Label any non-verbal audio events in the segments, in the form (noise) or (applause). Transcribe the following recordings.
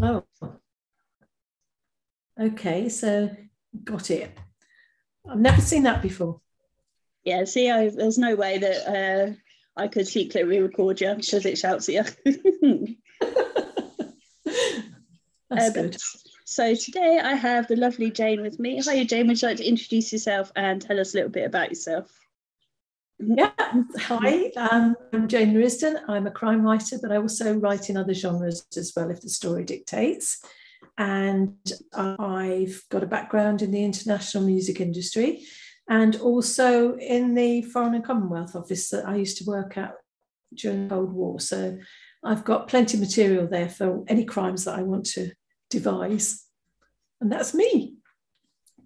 Oh. Okay, so got it. I've never seen that before. Yeah, see, I, there's no way that uh, I could secretly record you because it shouts at you. (laughs) That's uh, good. So today I have the lovely Jane with me. Hi, Jane. Would you like to introduce yourself and tell us a little bit about yourself? Yeah, (laughs) hi, um, I'm Jane Risdon. I'm a crime writer, but I also write in other genres as well if the story dictates. And I've got a background in the international music industry and also in the Foreign and Commonwealth Office that I used to work at during the Cold War. So I've got plenty of material there for any crimes that I want to devise. And that's me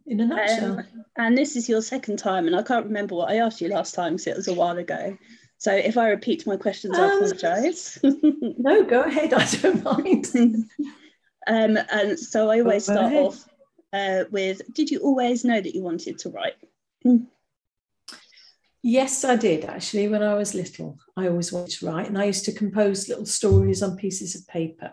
in a nutshell. Um, and this is your second time, and I can't remember what I asked you last time because it was a while ago. So if I repeat my questions, um, I apologise. (laughs) no, go ahead. I don't mind. (laughs) um, and so I always go start ahead. off uh, with Did you always know that you wanted to write? Yes, I did actually. When I was little, I always wanted to write, and I used to compose little stories on pieces of paper.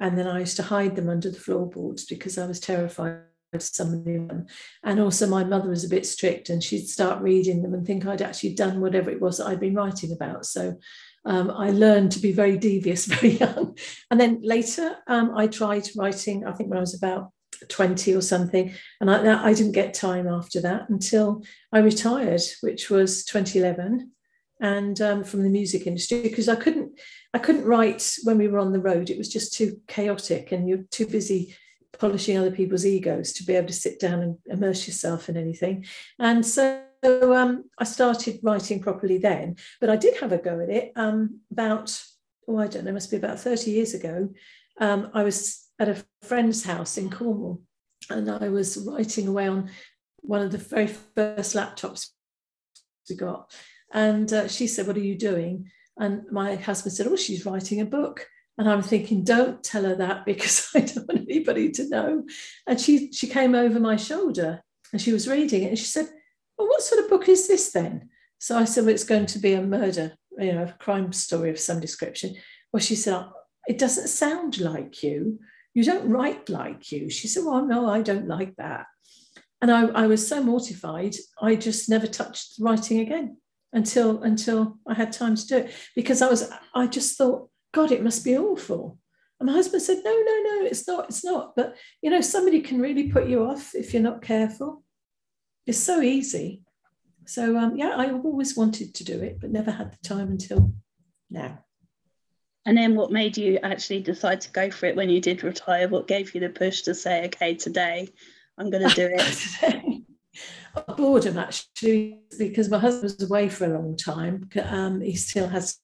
And then I used to hide them under the floorboards because I was terrified somebody them. And also, my mother was a bit strict, and she'd start reading them and think I'd actually done whatever it was that I'd been writing about. So um, I learned to be very devious (laughs) very young. And then later, um, I tried writing. I think when I was about 20 or something, and I, I didn't get time after that until I retired, which was 2011 and um, from the music industry because I couldn't I couldn't write when we were on the road. It was just too chaotic, and you're too busy polishing other people's egos to be able to sit down and immerse yourself in anything. And so um, I started writing properly then, but I did have a go at it um, about, oh, I don't know, must be about 30 years ago. Um, I was at a friend's house in Cornwall and I was writing away on one of the very first laptops we got. And uh, she said, What are you doing? And my husband said, Oh, she's writing a book. And I'm thinking, don't tell her that because (laughs) I don't want anybody to know. And she she came over my shoulder and she was reading it and she said, Well, what sort of book is this then? So I said, Well, it's going to be a murder, you know, a crime story of some description. Well, she said, It doesn't sound like you. You don't write like you. She said, Well, no, I don't like that. And I, I was so mortified, I just never touched writing again until until I had time to do it because I was I just thought God, it must be awful. And my husband said, No, no, no, it's not, it's not. But you know, somebody can really put you off if you're not careful. It's so easy. So um, yeah, I always wanted to do it, but never had the time until now. And then what made you actually decide to go for it when you did retire? What gave you the push to say, okay, today I'm going to do it? (laughs) Today, boredom actually, because my husband was away for a long time. Um, he still has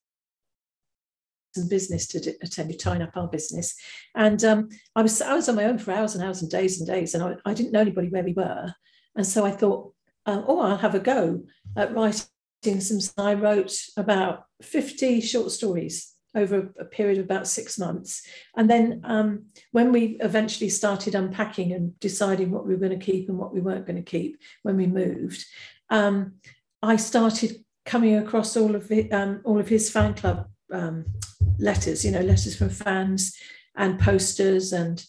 business to attend to tying up our business. And um, I was I was on my own for hours and hours and days and days, and I, I didn't know anybody where we were. And so I thought, um, oh, I'll have a go at writing some. I wrote about 50 short stories over a period of about six months. And then um, when we eventually started unpacking and deciding what we were going to keep and what we weren't going to keep when we moved, um, I started coming across all of um, all of his fan club um, letters, you know, letters from fans and posters and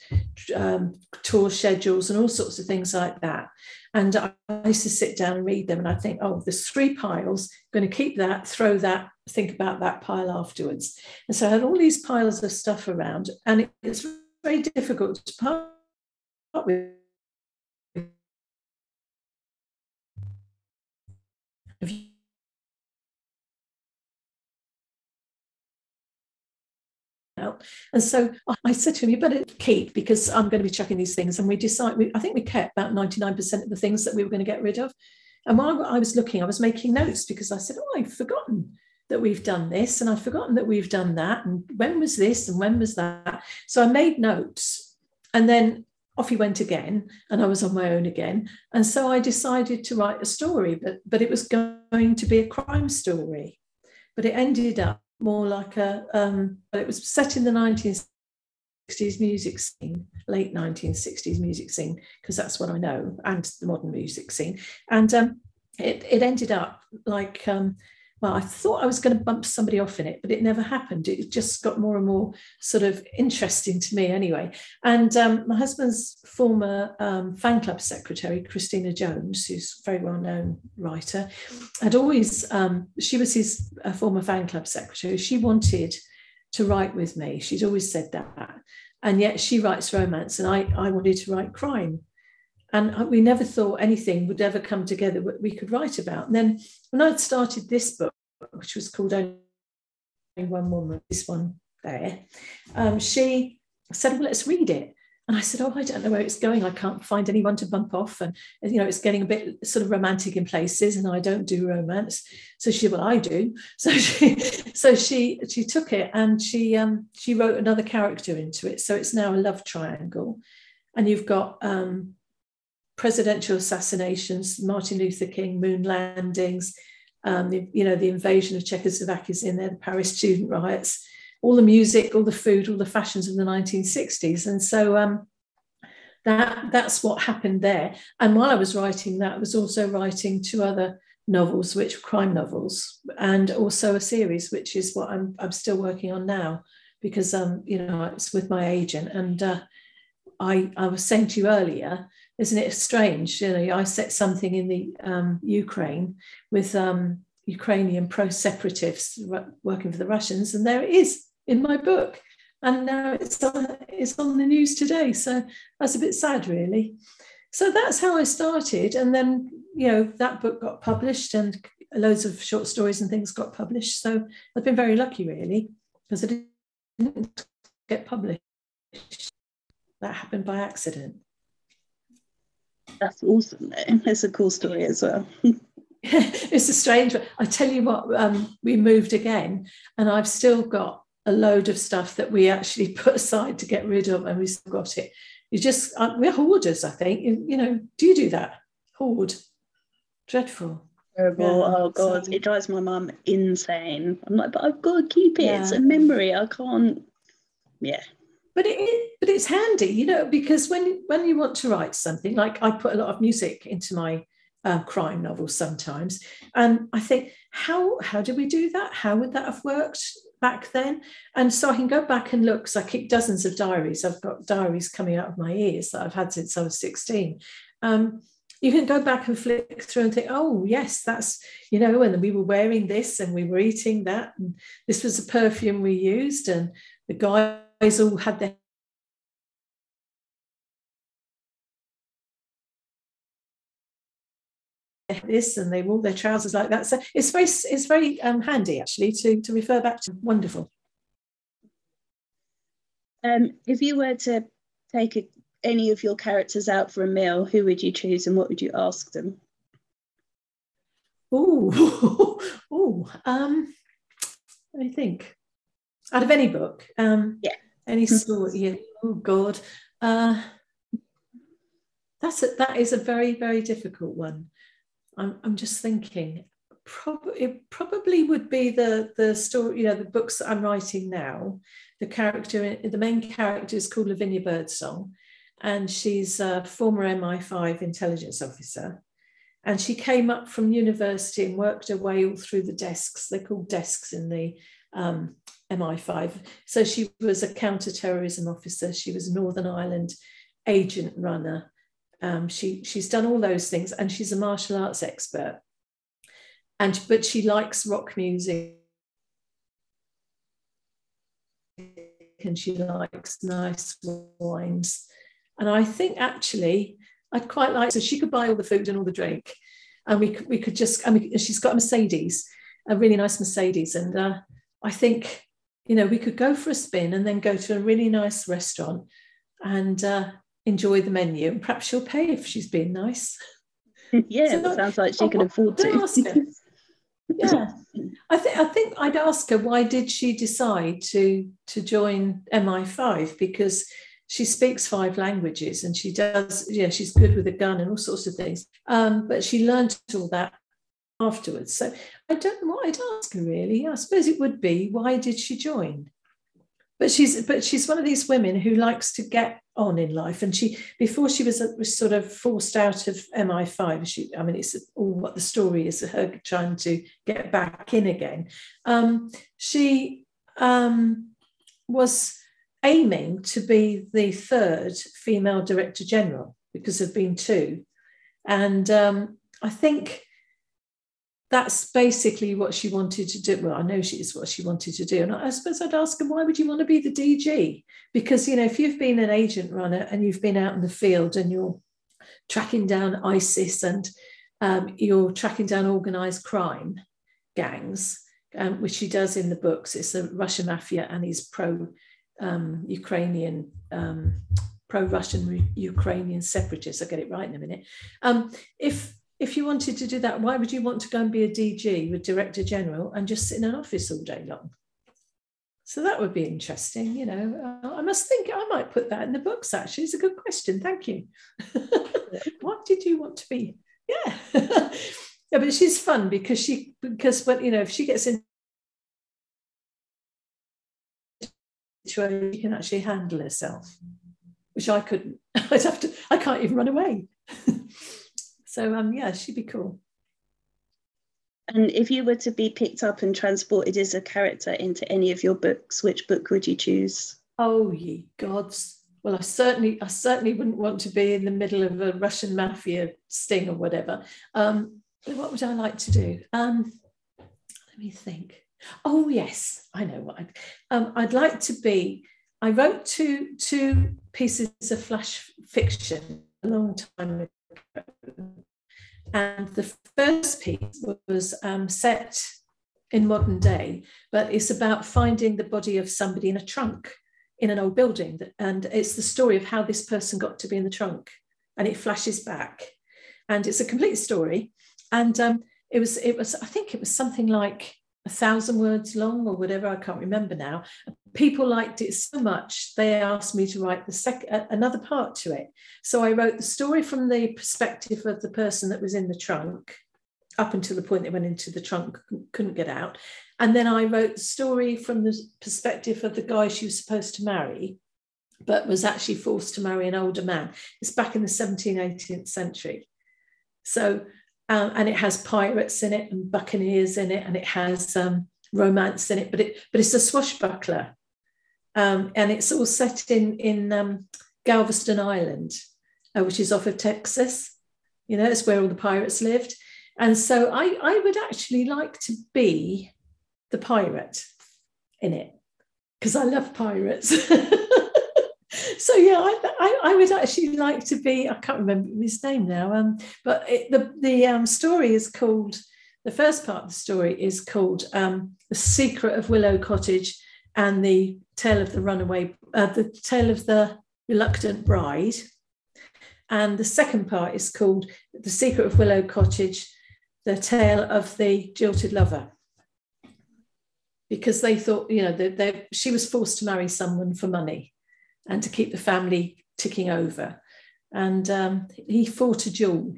um, tour schedules and all sorts of things like that. And I used to sit down and read them, and I think, oh, there's three piles. I'm going to keep that, throw that, think about that pile afterwards. And so I had all these piles of stuff around, and it's very difficult to part with. And so I said to him, you better keep because I'm going to be checking these things. And we decided, I think we kept about 99% of the things that we were going to get rid of. And while I was looking, I was making notes because I said, oh, I've forgotten that we've done this and I've forgotten that we've done that. And when was this and when was that? So I made notes. And then off he went again and i was on my own again and so i decided to write a story but but it was going to be a crime story but it ended up more like a, um, it was set in the 1960s music scene, late 1960s music scene, because that's what I know, and the modern music scene. And um, it, it ended up like um, well, I thought I was going to bump somebody off in it, but it never happened. It just got more and more sort of interesting to me anyway. And um, my husband's former um, fan club secretary, Christina Jones, who's a very well known writer, had always, um, she was his uh, former fan club secretary. She wanted to write with me. She'd always said that. And yet she writes romance, and I, I wanted to write crime and we never thought anything would ever come together that we could write about. And then when I'd started this book, which was called Only One Woman, this one there, um, she said, Well, let's read it. And I said, Oh, I don't know where it's going. I can't find anyone to bump off. And, you know, it's getting a bit sort of romantic in places, and I don't do romance. So she, well, I do. (laughs) So she, so she, she took it and she, um, she wrote another character into it. So it's now a love triangle. And you've got um, presidential assassinations, Martin Luther King, moon landings, um, the, you know, the invasion of Czechoslovakia is in there, the Paris student riots, all the music, all the food, all the fashions of the 1960s. And so um, that, that's what happened there. And while I was writing that, I was also writing two other novels, which were crime novels, and also a series, which is what I'm, I'm still working on now, because, um, you know, it's with my agent. And uh, I, I was saying to you earlier, isn't it strange? You know, I set something in the um, Ukraine with um, Ukrainian pro-separatists working for the Russians, and there it is in my book. And now it's on, it's on the news today. So that's a bit sad, really. So that's how I started. And then, you know, that book got published and loads of short stories and things got published. So I've been very lucky, really, because it didn't get published. That happened by accident. That's awesome. Though. It's a cool story as well. (laughs) it's a strange one. I tell you what, um, we moved again, and I've still got a load of stuff that we actually (laughs) put aside to get rid of, and we still got it. You just uh, we're hoarders, I think. You, you, know, do you do that? Hoard, dreadful. Terrible. Yeah, oh god, so, it drives my mum insane. I'm like, but I've got to keep it. Yeah. It's a memory. I can't. Yeah, but it but it's handy you know because when when you want to write something like i put a lot of music into my uh, crime novels sometimes and i think how how did we do that how would that have worked back then and so i can go back and look because i keep dozens of diaries i've got diaries coming out of my ears that i've had since i was 16 um, you can go back and flick through and think, oh, yes, that's, you know, and we were wearing this and we were eating that. And this was the perfume we used. And the guy all had their this and they wore their trousers like that. So it's very it's very um, handy actually to to refer back to. Wonderful. Um, if you were to take a, any of your characters out for a meal, who would you choose and what would you ask them? Oh, (laughs) oh, um, I think out of any book. Um, yeah. Any sort, yeah. Oh God, uh, that's a, that is a very very difficult one. I'm I'm just thinking. Probably it probably would be the the story. You know, the books that I'm writing now. The character, the main character is called Lavinia Birdsong, and she's a former MI5 intelligence officer. And she came up from university and worked her way all through the desks. They're called desks in the um, MI5. So she was a counter-terrorism officer. She was a Northern Ireland agent runner. Um, she she's done all those things, and she's a martial arts expert. And but she likes rock music, and she likes nice wines. And I think actually I'd quite like so she could buy all the food and all the drink, and we could, we could just. Mean, she's got a Mercedes, a really nice Mercedes, and uh, I think you know, we could go for a spin and then go to a really nice restaurant and uh, enjoy the menu. And perhaps she'll pay if she's been nice. (laughs) Yeah, so, it sounds like she can afford to. yeah, I think I think I'd ask her why did she decide to to join MI5 because she speaks five languages and she does yeah she's good with a gun and all sorts of things um, but she learned all that afterwards. So I don't know what I'd ask her really. I suppose it would be why did she join? but she's but she's one of these women who likes to get on in life and she before she was, was sort of forced out of mi5 she i mean it's all what the story is her trying to get back in again um, she um, was aiming to be the third female director general because there have been two and um, i think that's basically what she wanted to do. Well, I know she is what she wanted to do. And I suppose I'd ask her, why would you want to be the DG? Because, you know, if you've been an agent runner and you've been out in the field and you're tracking down ISIS and um, you're tracking down organized crime gangs, um, which she does in the books, it's the Russian mafia and he's pro um, Ukrainian. Um, pro-Russian Ukrainian separatists. I'll get it right in a minute. Um, if if you wanted to do that, why would you want to go and be a DG with Director General and just sit in an office all day long? So that would be interesting. You know, uh, I must think I might put that in the books. Actually, it's a good question. Thank you. (laughs) what did you want to be? Yeah, (laughs) yeah, but she's fun because she because when you know if she gets in she can actually handle herself, which I couldn't. (laughs) I'd have to. I can't even run away. So um, yeah, she'd be cool. And if you were to be picked up and transported as a character into any of your books, which book would you choose? Oh ye gods. Well, I certainly, I certainly wouldn't want to be in the middle of a Russian mafia sting or whatever. Um, what would I like to do? Um, let me think. Oh yes, I know what I'd. Um, I'd like to be. I wrote two two pieces of flash fiction a long time ago and the first piece was um, set in modern day, but it's about finding the body of somebody in a trunk in an old building. And it's the story of how this person got to be in the trunk. And it flashes back. And it's a complete story. And um, it was, it was, I think it was something like a thousand words long or whatever, I can't remember now. People liked it so much, they asked me to write the second another part to it. So I wrote the story from the perspective of the person that was in the trunk, up until the point they went into the trunk, couldn't get out. And then I wrote the story from the perspective of the guy she was supposed to marry, but was actually forced to marry an older man. It's back in the 17th, 18th century. So um, and it has pirates in it and buccaneers in it, and it has um, romance in it. But it but it's a swashbuckler, um, and it's all set in in um, Galveston Island, uh, which is off of Texas. You know, it's where all the pirates lived, and so I I would actually like to be the pirate in it because I love pirates. (laughs) so yeah, I, I, I, would actually like to be. I can't remember his name now. Um, but it, the the um, story is called. The first part of the story is called um, "The Secret of Willow Cottage" and the tale of the runaway, uh, the tale of the reluctant bride. And the second part is called "The Secret of Willow Cottage," the tale of the jilted lover because they thought, you know, that she was forced to marry someone for money and to keep the family ticking over. And um, he fought a duel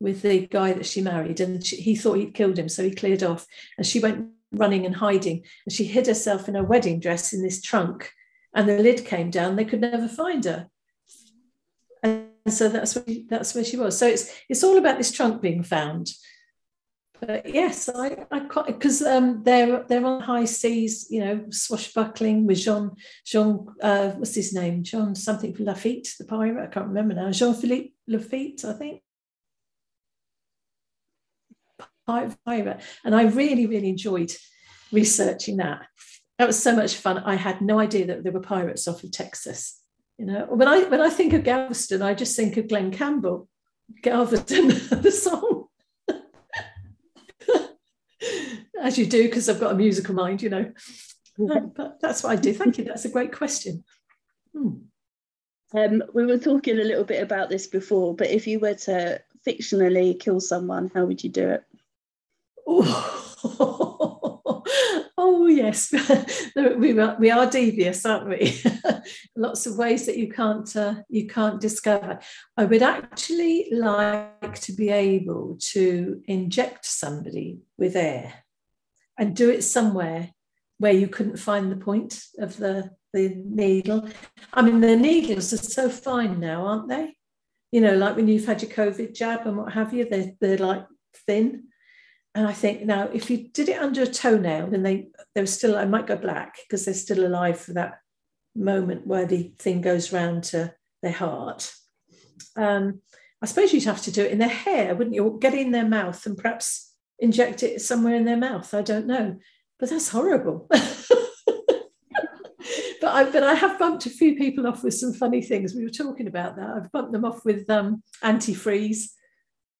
with the guy that she married, and she, he thought he'd killed him, so he cleared off. And she went running and hiding, and she hid herself in her wedding dress in this trunk. And the lid came down; they could never find her. And so that's where that's where she was. So it's it's all about this trunk being found but yes, I, I quite because um, they're they're on high seas, you know, swashbuckling with Jean Jean uh, what's his name Jean something Lafitte, the pirate. I can't remember now. Jean Philippe Lafitte, I think. Pirate, and I really really enjoyed researching that. That was so much fun. I had no idea that there were pirates off of Texas. You know, when I when I think of Galveston, I just think of Glen Campbell, Galveston, (laughs) the song (laughs) as you do, because I've got a musical mind, you know. but that's what I do. Thank you. That's a great question. Hmm. Um, we were talking a little bit about this before, but if you were to fictionally kill someone, how would you do it? (laughs) Oh, yes, (laughs) we are, we are devious, aren't we? (laughs) Lots of ways that you can't uh, you can't discover. I would actually like to be able to inject somebody with air and do it somewhere where you couldn't find the point of the the needle. I mean, the needles are so fine now, aren't they? You know, like when you've had your COVID jab and what have you, they're, they're like thin. And I think now, if you did it under a toenail, then they they're still I might go black because they're still alive for that moment where the thing goes round to their heart. Um, I suppose you'd have to do it in their hair, wouldn't you? Get in their mouth and perhaps inject it somewhere in their mouth. I don't know, but that's horrible. (laughs) but I, but I have bumped a few people off with some funny things. We were talking about that. I've bumped them off with um, antifreeze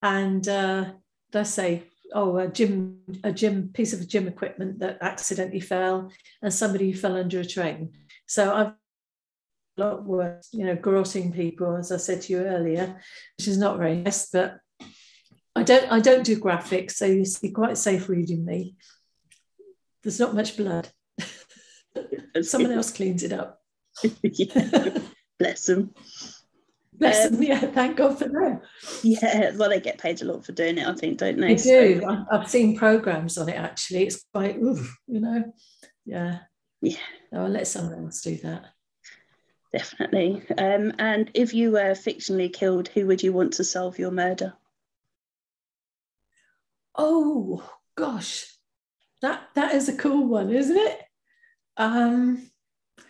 and uh, did say, oh, a gym, a gym piece of gym equipment that accidentally fell, and somebody fell under a train. So I've a lot worse, you know, grotting people, as I said to you earlier, which is not very nice. But I don't, I don't do graphics, so you see, quite safe reading me. There's not much blood. (laughs) Someone else cleans it up. (laughs) Bless them. Bless um, them. (laughs) Yeah, thank God for them. Yeah, well, they get paid a lot for doing it, I think, don't they? They do. So, I've seen programs on it actually. It's quite, you know, yeah. Yeah. I'll let someone else do that. Definitely. Um, and if you were fictionally killed, who would you want to solve your murder? Oh gosh, that that is a cool one, isn't it? Um,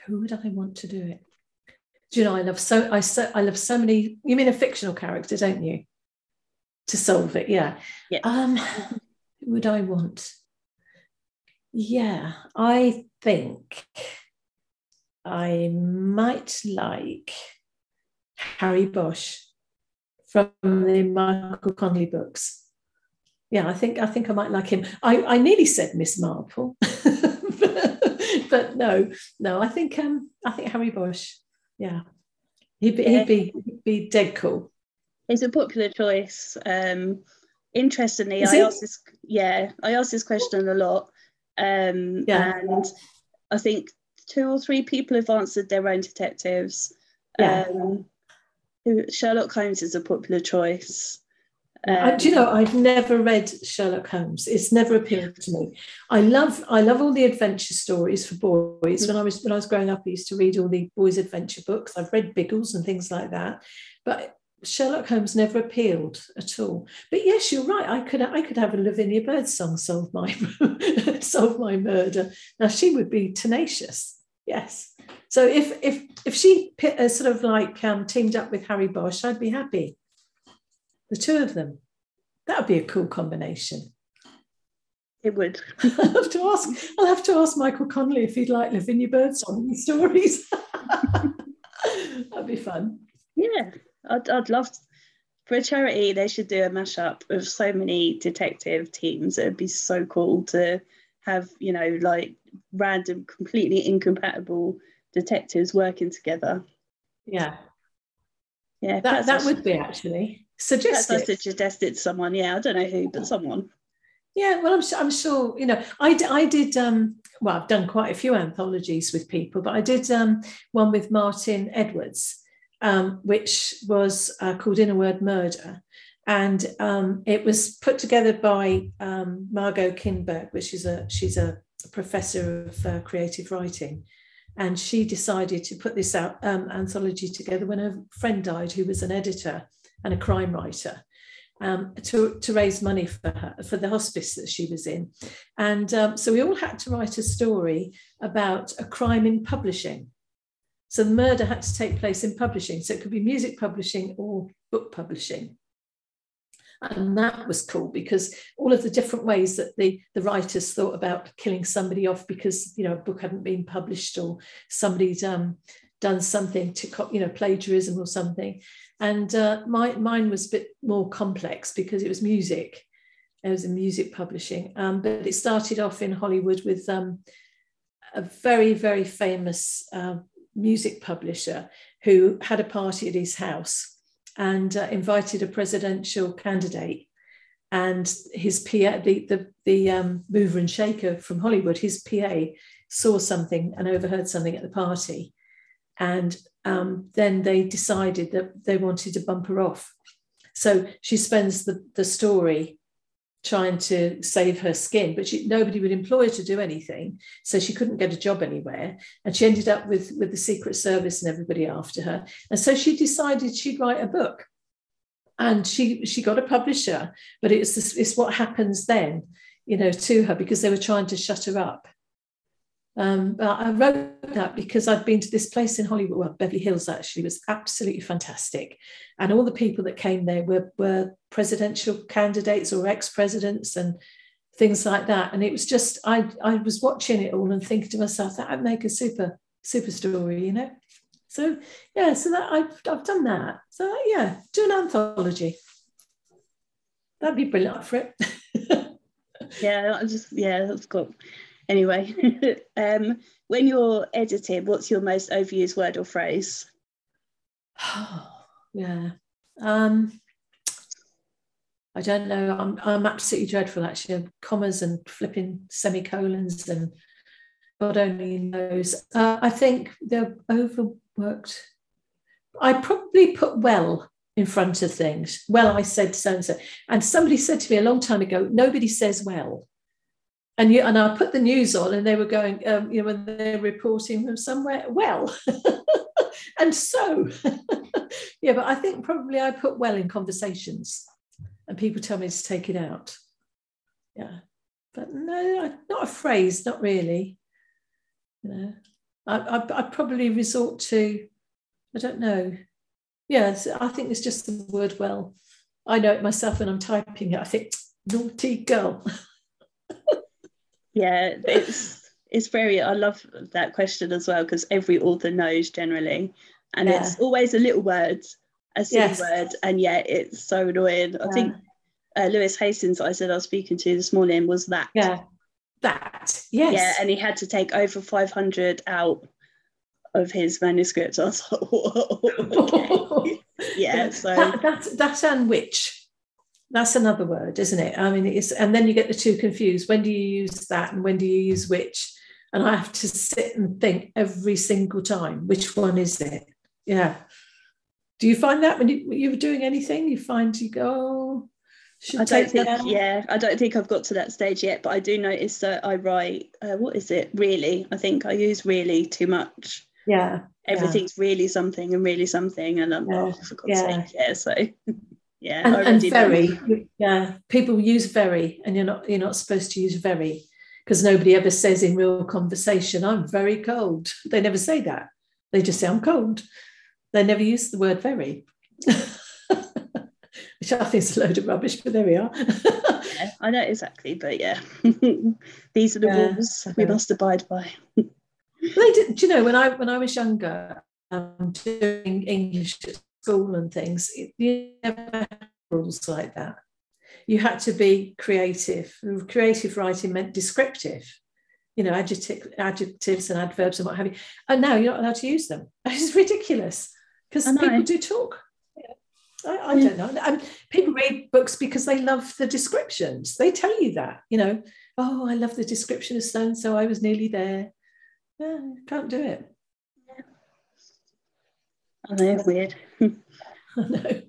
who would I want to do it? Do you know I love so I so I love so many. You mean a fictional character, don't you? To solve it, yeah. Yeah. Um, who would I want? Yeah, I think I might like Harry Bosch from the Michael Connelly books. Yeah, I think I think I might like him. I, I nearly said Miss Marple, (laughs) but no, no. I think um I think Harry Bosch. Yeah, he'd be, he'd be he'd be dead cool. It's a popular choice. Um, interestingly, Is I asked this. Yeah, I asked this question a lot. Um, yeah. and I think two or three people have answered their own detectives. Yeah. Um, Sherlock Holmes is a popular choice. Um, do you know I've never read Sherlock Holmes. It's never appealed to me. I love I love all the adventure stories for boys. When I was when I was growing up, I used to read all the boys' adventure books. I've read Biggles and things like that, but Sherlock Holmes never appealed at all. But yes, you're right. I could I could have a Lavinia Birdsong solve my (laughs) solve my murder. Now she would be tenacious. Yes. So if if if she uh, sort of like um, teamed up with Harry Bosch, I'd be happy. The two of them, that would be a cool combination. It would. (laughs) I'll have to ask. I'll have to ask Michael Connelly if he'd like Lavinia Birdsong stories. (laughs) That'd be fun. Yeah, I'd, I'd love to. for a charity. They should do a mashup of so many detective teams. It would be so cool to have, you know, like random, completely incompatible detectives working together. Yeah. Yeah. That, that would be actually. Suggest it. I suggested someone. Yeah, I don't know who, but someone. Yeah, well, I'm sure, I'm sure you know. I, I did. Um, well, I've done quite a few anthologies with people, but I did um, one with Martin Edwards, um, which was uh, called In a Word Murder, and um, it was put together by um, Margot Kinberg, which is a she's a professor of uh, creative writing, and she decided to put this out um, anthology together when her friend died, who was an editor and a crime writer. Um, to, to raise money for her for the hospice that she was in, and um, so we all had to write a story about a crime in publishing. So the murder had to take place in publishing, so it could be music publishing or book publishing and that was cool because all of the different ways that the the writers thought about killing somebody off because you know a book hadn't been published or somebody'd um, done something to you know plagiarism or something and uh, my, mine was a bit more complex because it was music it was in music publishing um, but it started off in hollywood with um, a very very famous uh, music publisher who had a party at his house and uh, invited a presidential candidate. And his PA, the, the, the um, mover and shaker from Hollywood, his PA saw something and overheard something at the party. And um, then they decided that they wanted to bump her off. So she spends the, the story trying to save her skin, but she, nobody would employ her to do anything. So she couldn't get a job anywhere. And she ended up with, with the Secret Service and everybody after her. And so she decided she'd write a book. And she she got a publisher, but it's this, it's what happens then, you know, to her because they were trying to shut her up. Um, but I wrote that because I've been to this place in Hollywood, well, Beverly Hills actually was absolutely fantastic. And all the people that came there were, were presidential candidates or ex-presidents and things like that. And it was just, I, I was watching it all and thinking to myself, that would make a super, super story, you know? So yeah, so that I've, I've done that. So yeah, do an anthology. That'd be brilliant for it. (laughs) yeah, just, yeah, that's got anyway, (laughs) um, when you're editing, what's your most overused word or phrase? Oh, (sighs) yeah. Um, I don't know. I'm, I'm absolutely dreadful, actually. Commas and flipping semicolons and God only knows. Uh, I think they're overworked. I probably put well in front of things. Well, I said so and so. And somebody said to me a long time ago, nobody says well and you and I put the news on, and they were going, um, you know, when they're reporting from somewhere, well, (laughs) and so, (laughs) yeah, but I think probably I put well in conversations, and people tell me to take it out. Yeah, but no, not a phrase, not really. You know, I, I, I probably resort to, I don't know. Yes, I think it's just the word well. I know it myself when I'm typing it. I think naughty girl. (laughs) yeah it's it's very i love that question as well because every author knows generally and yeah. it's always a little word a silly yes. word and yet it's so annoying yeah. i think uh, lewis hastings i said i was speaking to this morning was that yeah that yes yeah and he had to take over 500 out of his manuscript (laughs) i was like okay. (laughs) yeah so that, that, that and which that's another word, isn't it? I mean, it's and then you get the two confused. When do you use that and when do you use which? And I have to sit and think every single time, which one is it? Yeah. Do you find that when you, you're doing anything, you find you go, oh, I don't think, yeah, I don't think I've got to that stage yet, but I do notice that I write, uh, what is it, really? I think I use really too much. Yeah. Everything's yeah. really something and really something. And I'm, yeah. oh, for God's yeah. sake, yeah. So (laughs) yeah and, and very yeah people use very and you're not you're not supposed to use very because nobody ever says in real conversation i'm very cold. They never say that. They just say i'm cold. They never use the word very. (laughs) Which i think is a load of rubbish but there we are. (laughs) Yeah, i know exactly but yeah. (laughs) These are the yeah, rules we must abide by. They did, do you know when i when i was younger um, doing english at school and things, you never had rules like that. You had to be creative. Creative writing meant descriptive, you know, adjective, adjectives and adverbs and what have you. And now you're not allowed to use them. (laughs) It's ridiculous because people do talk. I, I don't know. And people read books because they love the descriptions. They tell you that, you know, oh, I love the description of so and so. I was nearly there. Yeah, can't do it. I know, weird. (laughs) I.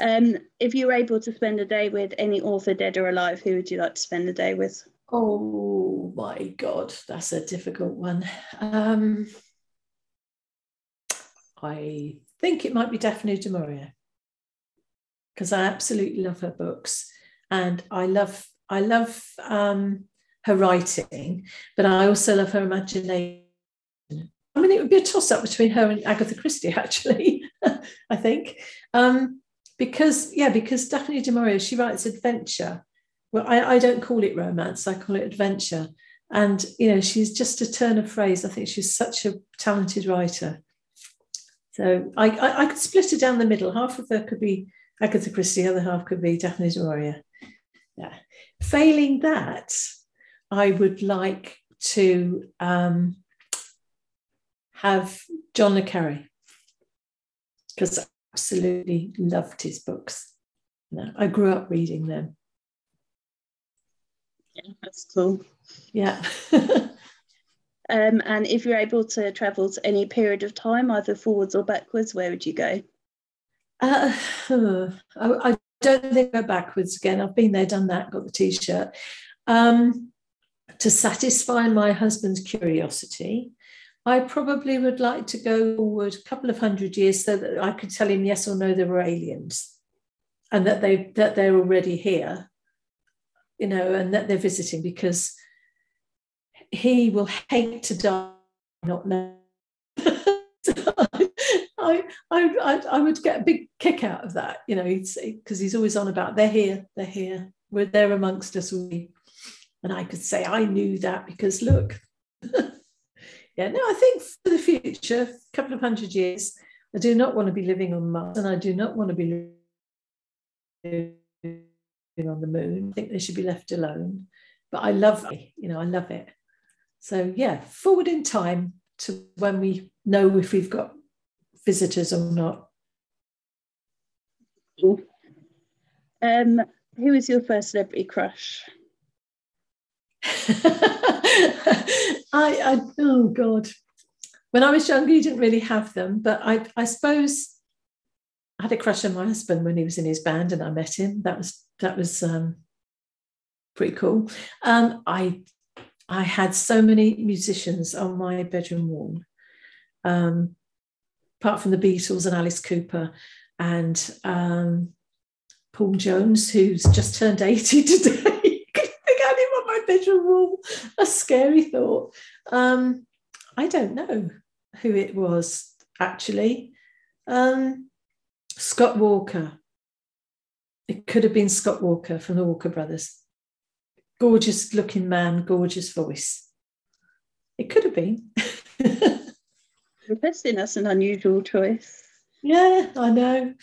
Um, if you were able to spend a day with any author, dead or alive, who would you like to spend the day with? Oh my God, that's a difficult one. Um, I think it might be Daphne du Maurier because I absolutely love her books, and I love I love um, her writing, but I also love her imagination I mean, it would be a toss up between her and Agatha Christie, (laughs) actually, I think. Um, because, yeah, because Daphne du Maurier, she writes adventure. Well, I, I don't call it romance, I call it adventure. And, you know, she's just a turn of phrase. I think she's such a talented writer. So I, I, I could split her down the middle. Half of her could be Agatha Christie, the other half could be Daphne du Maurier. Yeah. Failing that, I would like to um, have John le Carre because I absolutely loved his books. I grew up reading them. Yeah, that's cool. Yeah. (laughs) um, and if you're able to travel to any period of time, either forwards or backwards, where would you go? Uh, (sighs) I, I don't think I go backwards again. I've been there, done that, got the t-shirt. Um, to satisfy my husband's curiosity, I probably would like to go forward a couple of hundred years so that I could tell him yes or no there were aliens and that they that they're already here, you know, and that they're visiting because he will hate to die not know. (laughs) I, I, I would get a big kick out of that, you know, because he's always on about they're here, they're here, we're there amongst us. We, and I could say I knew that because look, (laughs) yeah, no, I think for the future, a couple of hundred years, I do not want to be living on Mars, and I do not want to be living on the moon. I think they should be left alone. But I love, you know, I love it. So yeah, forward in time to when we know if we've got visitors or not. Um, who is your first celebrity crush? (laughs) I, I, oh God. When I was younger, you didn't really have them, but I, I suppose I had a crush on my husband when he was in his band and I met him. That was that was um, pretty cool. Um, I I had so many musicians on my bedroom wall. Um, apart from the Beatles and Alice Cooper and um, Paul Jones, who's just turned 80 (laughs) today. I had him on my bedroom wall. (laughs) A scary thought. Um, I don't know who it was actually. Um, Scott Walker. It could have been Scott Walker from the Walker Brothers. Gorgeous looking man, gorgeous voice. It could have been. (laughs) Interesting. That's an unusual choice. Yeah, I know.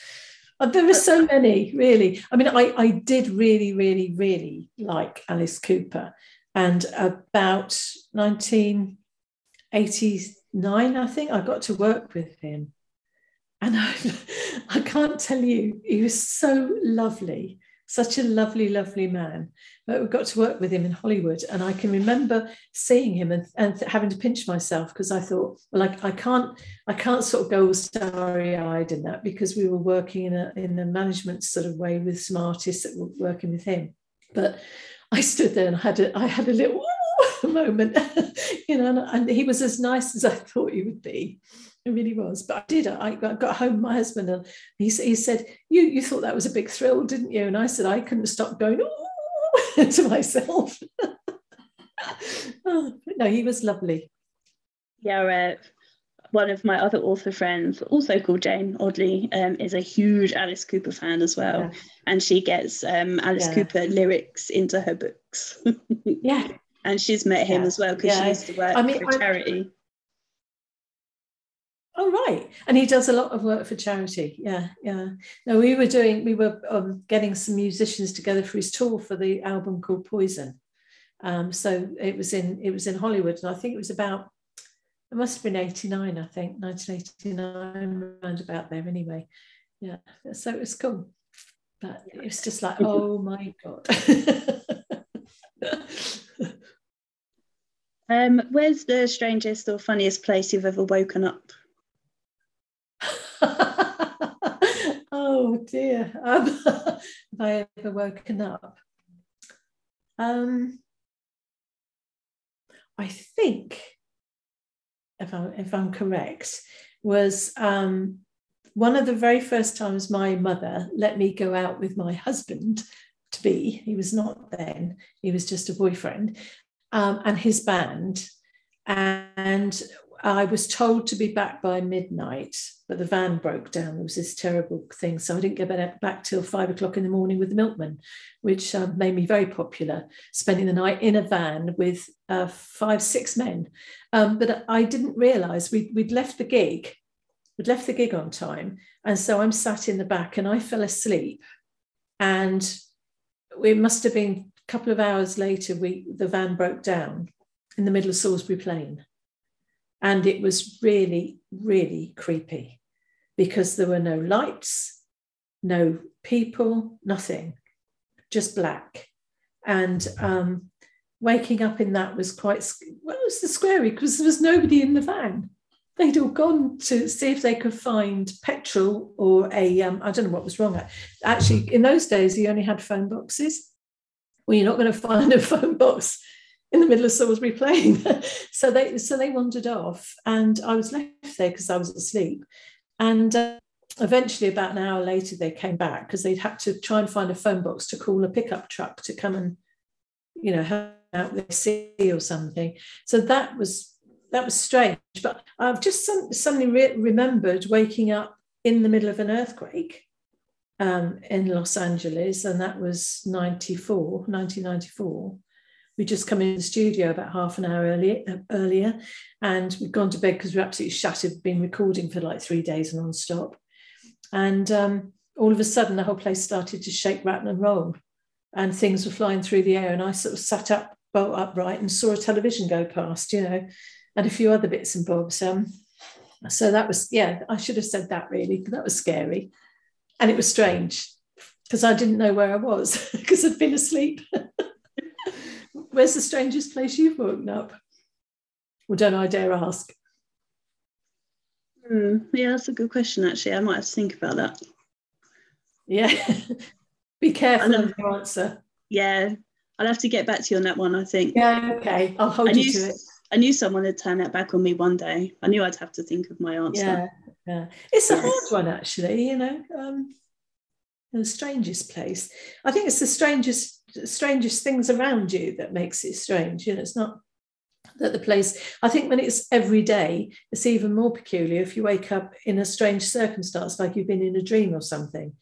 Uh, there were so many, really. I mean, I, I did really, really, really like Alice Cooper. And about 1989, I think, I got to work with him. And I, (laughs) I can't tell you, he was so lovely such a lovely, lovely man. But we got to work with him in Hollywood, and I can remember seeing him and, and having to pinch myself because I thought, well, I, I can't, I can't sort of go starry-eyed in that because we were working in a in a management sort of way with some artists that were working with him. But I stood there and had a, I had a little (laughs) moment, (laughs) you know, and, and he was as nice as I thought he would be. It really was. But I did. I got home, my husband, and he, he said, you, you thought that was a big thrill, didn't you? And I said, I couldn't stop going (laughs) to myself. oh, no, he was lovely. Yeah, uh, one of my other author friends, also called Jane, oddly, um, is a huge Alice Cooper fan as well. Yeah. And she gets um, Alice yeah. Cooper lyrics into her books. (laughs) yeah. And she's met him yeah. as well because she used to work I mean, for charity. Oh right, and he does a lot of work for charity. Yeah, yeah. No, we were doing, we were um, getting some musicians together for his tour for the album called Poison. Um, so it was in it was in Hollywood, and I think it was about it must have been eighty nine. I think nineteen eighty nine, around about there. Anyway, yeah. So it was cool, but it was just like, oh my god. (laughs) um, where's the strangest or funniest place you've ever woken up? (laughs) oh dear. Um, (laughs) have I ever woken up? Um, I think, if I'm, if I'm correct, was um, one of the very first times my mother let me go out with my husband to be. He was not then, he was just a boyfriend, um, and his band. And I was told to be back by midnight, but the van broke down. There was this terrible thing. So I didn't get back till five o'clock in the morning with the milkman, which uh, made me very popular, spending the night in a van with uh, five, six men. Um, but I didn't realize we'd, we'd left the gig, we'd left the gig on time. And so I'm sat in the back and I fell asleep. And it must have been a couple of hours later, we the van broke down in the middle of Salisbury Plain and it was really, really creepy because there were no lights, no people, nothing, just black. And um, waking up in that was quite, well, it was the scary because there was nobody in the van. they'd all gone to see if they could find petrol or a um, I don't know what was wrong. Actually, in those days, you only had phone boxes. Well, you're not going to find a (laughs) phone box in the middle of Salisbury Plain. (laughs) so they so they wandered off, and I was left there because I was asleep. And uh, eventually, about an hour later, they came back because they'd had to try and find a phone box to call a pickup truck to come and, you know, help out with sea or something. So that was that was strange. But I've just suddenly re- remembered waking up in the middle of an earthquake um, in Los Angeles, and that was 94, 1994. We just come in the studio about half an hour earlier, earlier and we'd gone to bed because we are absolutely shattered, been recording for like three days non-stop. And um, all of a sudden, the whole place started to shake, rattle, and roll, and things were flying through the air. And I sort of sat up, bolt upright, and saw a television go past, you know, and a few other bits and bobs. Um, so that was, yeah, I should have said that really. That was scary, and it was strange because I didn't know where I was (laughs) because I'd been asleep. (laughs) Where's the strangest place you've woken up? Well, don't I dare ask? Mm, yeah, that's a good question, actually. I might have to think about that. Yeah. (laughs) Be careful of your answer. Yeah. I'll have to get back to you on that one, I think. Yeah, okay. I'll hold I you to it. I knew someone had turned that back on me one day. I knew I'd have to think of my answer. Yeah, yeah. It's a hard one, actually, you know. Um, the strangest place. I think it's the strangest strangest things around you that makes it strange. You know, it's not that the place, I think when it's every day, it's even more peculiar if you wake up in a strange circumstance, like you've been in a dream or something,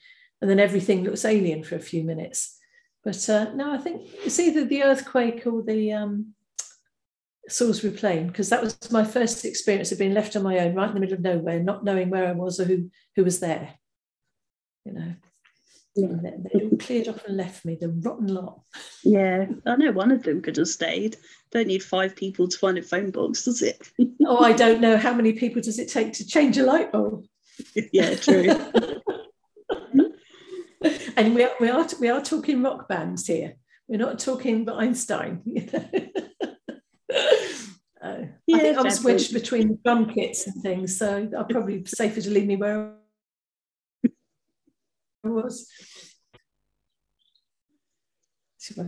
and then everything looks alien for a few minutes. But uh, no, I think it's either the earthquake or the um, Salisbury Plain, because that was my first experience of being left on my own, right in the middle of nowhere, not knowing where I was or who who was there. You know. Yeah. They, all cleared off and left me, the rotten lot. Yeah, I know one of them could have stayed. Don't need five people to find a phone box, does it? oh, I don't know. How many people does it take to change a light bulb? yeah, true. (laughs) and we are, we are we are talking rock bands here. We're not talking Einstein. You (laughs) know? uh, yeah, I think I'm switched between drum kits and things, so I'll probably safer to leave me where was.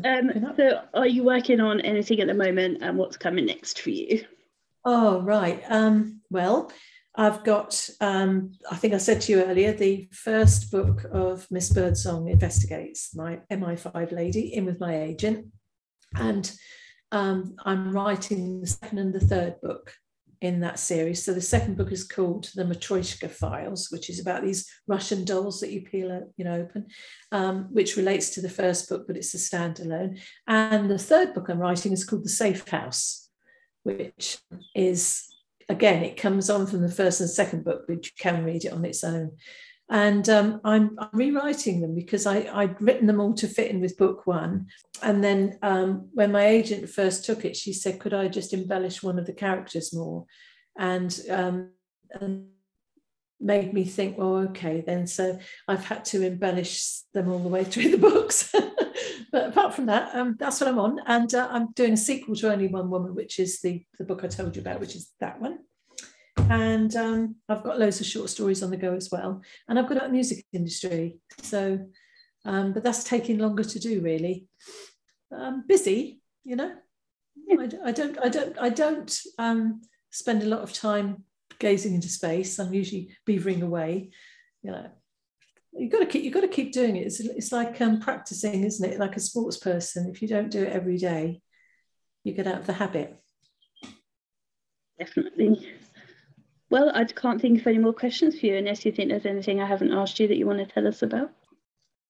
Um, so, are you working on anything at the moment, and what's coming next for you? Oh, right. Um, well, I've got, um, I think I said to you earlier, the first book of Miss Birdsong Investigates, my MI5 lady, in with my agent. And um, I'm writing the second and the third book in that series. So the second book is called The Matryoshka Files, which is about these Russian dolls that you peel, you know, open, um, which relates to the first book, but it's a standalone. And the third book I'm writing is called The Safe House, which is again, it comes on from the first and second book, but you can read it on its own. And um, I'm, I'm, rewriting them because I, I'd written them all to fit in with book one. And then um, when my agent first took it, she said, Could I just embellish one of the characters more? And, um, and made me think, well, okay, then. So I've had to embellish them all the way through the (laughs) books. but apart from that, um, that's what I'm on. And uh, I'm doing a sequel to Only One Woman, which is the, the book I told you about, which is that one and um, I've got loads of short stories on the go as well. And I've got a music industry, so um, but that's taking longer to do really. I'm busy, you know. I, I don't, I don't, I don't um, spend a lot of time gazing into space. I'm usually beavering away, you know. You've got to keep, you've got to keep doing it. It's, it's like um, practicing, isn't it? Like a sports person. If you don't do it every day, you get out of the habit. Definitely. Well, I can't think of any more questions for you unless you think there's anything I haven't asked you that you want to tell us about.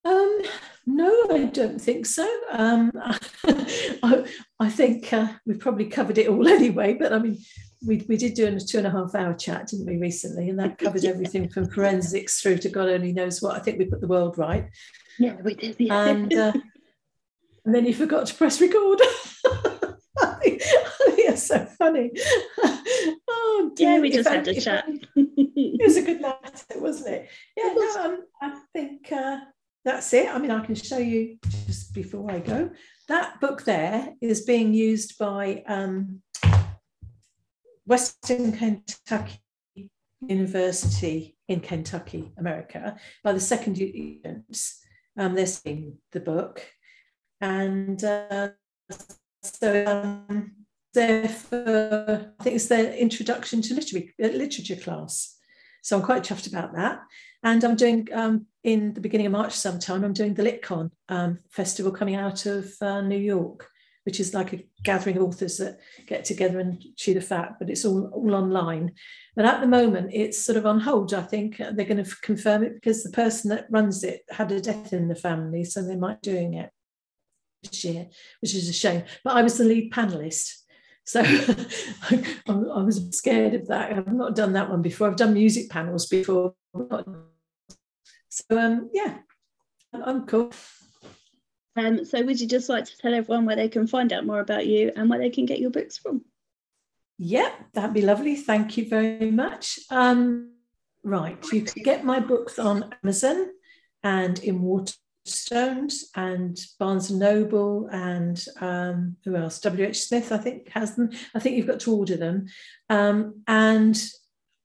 Um, no, I don't think so. Um, (laughs) I, I, think uh, we've probably covered it all (laughs) anyway, but I mean, we, we did do a two and a half hour chat, didn't we, recently? And that covered everything from forensics through to God only knows what. I think we put the world right. Yeah, we did. Yeah. And, uh, (laughs) and then you forgot to press record. Think, I think that's so funny. (laughs) Oh, dear. Yeah, we just had a chat. it was a good night, wasn't it? Yeah, no, um, I think uh, that's it. I mean, I can show you just before I go. That book there is being used by um, Western Kentucky university in Kentucky, America. By the second students, um, they're seeing the book. And uh, so um, there for, I think it's their introduction to literature, uh, literature class. So I'm quite chuffed about that. And I'm doing, um, in the beginning of March sometime, I'm doing the LitCon um, festival coming out of uh, New York, which is like a gathering of authors that get together and chew the fat, but it's all, all online. But at the moment, it's sort of on hold. I think they're going to confirm it because the person that runs it had a death in the family, so they might doing it this year, which is a shame. But I was the lead panelist. So (laughs) I, I was scared of that. I've not done that one before. I've done music panels before. So um, yeah, I'm cool. Um, so would you just like to tell everyone where they can find out more about you and where they can get your books from? Yeah, that'd be lovely. Thank you very much. Um, right, you can get my books on Amazon and in Water Stones and Barnes and Noble and um, who else? WH Smith, I think, has them. I think you've got to order them. Um, and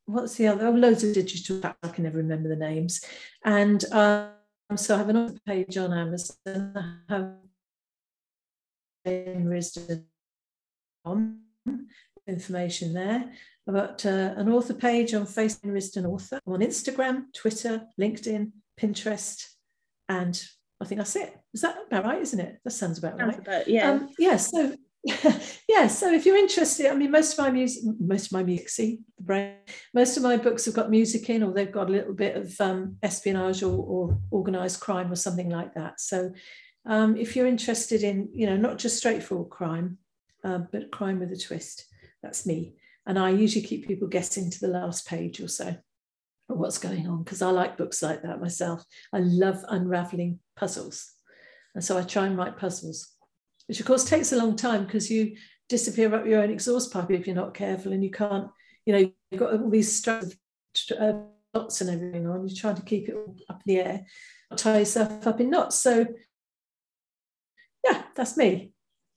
what's the other? Oh, loads of digital. I can never remember the names. And um, so I have an page on Amazon. I have information there. I've got uh, an author page on Facebook, Risdon Author, I'm on Instagram, Twitter, LinkedIn, Pinterest, and I think that's it. Is that about right? Isn't it? That sounds about sounds right. About, yeah. Um, yeah. So (laughs) yeah. So if you're interested, I mean, most of my music, most of my music, see the brain. Most of my books have got music in, or they've got a little bit of um, espionage or, or organized crime or something like that. So um, if you're interested in, you know, not just straightforward crime, uh, but crime with a twist, that's me. And I usually keep people guessing to the last page or so what's going on because I like books like that myself. I love unraveling puzzles. And so I try and write puzzles, which of course takes a long time because you disappear up your own exhaust pipe if you're not careful and you can't, you know, you've got all these strands of uh, knots and everything on. You're trying to keep it up in the air, tie yourself up in knots. So yeah, that's me.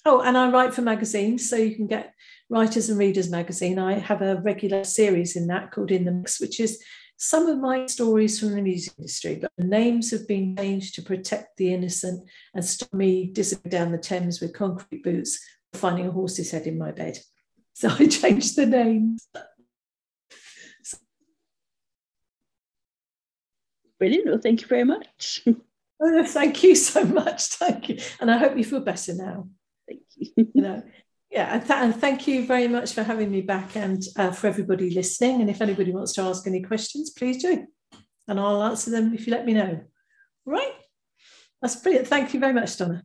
Oh, and I write for magazines, so you can get Writers and Readers magazine. I have a regular series in that called In the Mix, which is some of my stories from the music industry, but the names have been changed to protect the innocent and stop me disappearing down the Thames with concrete boots, finding a horse's head in my bed. (laughs) So I changed the names. Brilliant. Well, thank you very much. (laughs) Oh, thank you so much. Thank you. And I hope you feel better now. Thank you. You know, yeah, and, th- and, thank you very much for having me back and uh, for everybody listening. And if anybody wants to ask any questions, please do. And I'll answer them if you let me know. All right. That's brilliant. Thank you very much, Donna.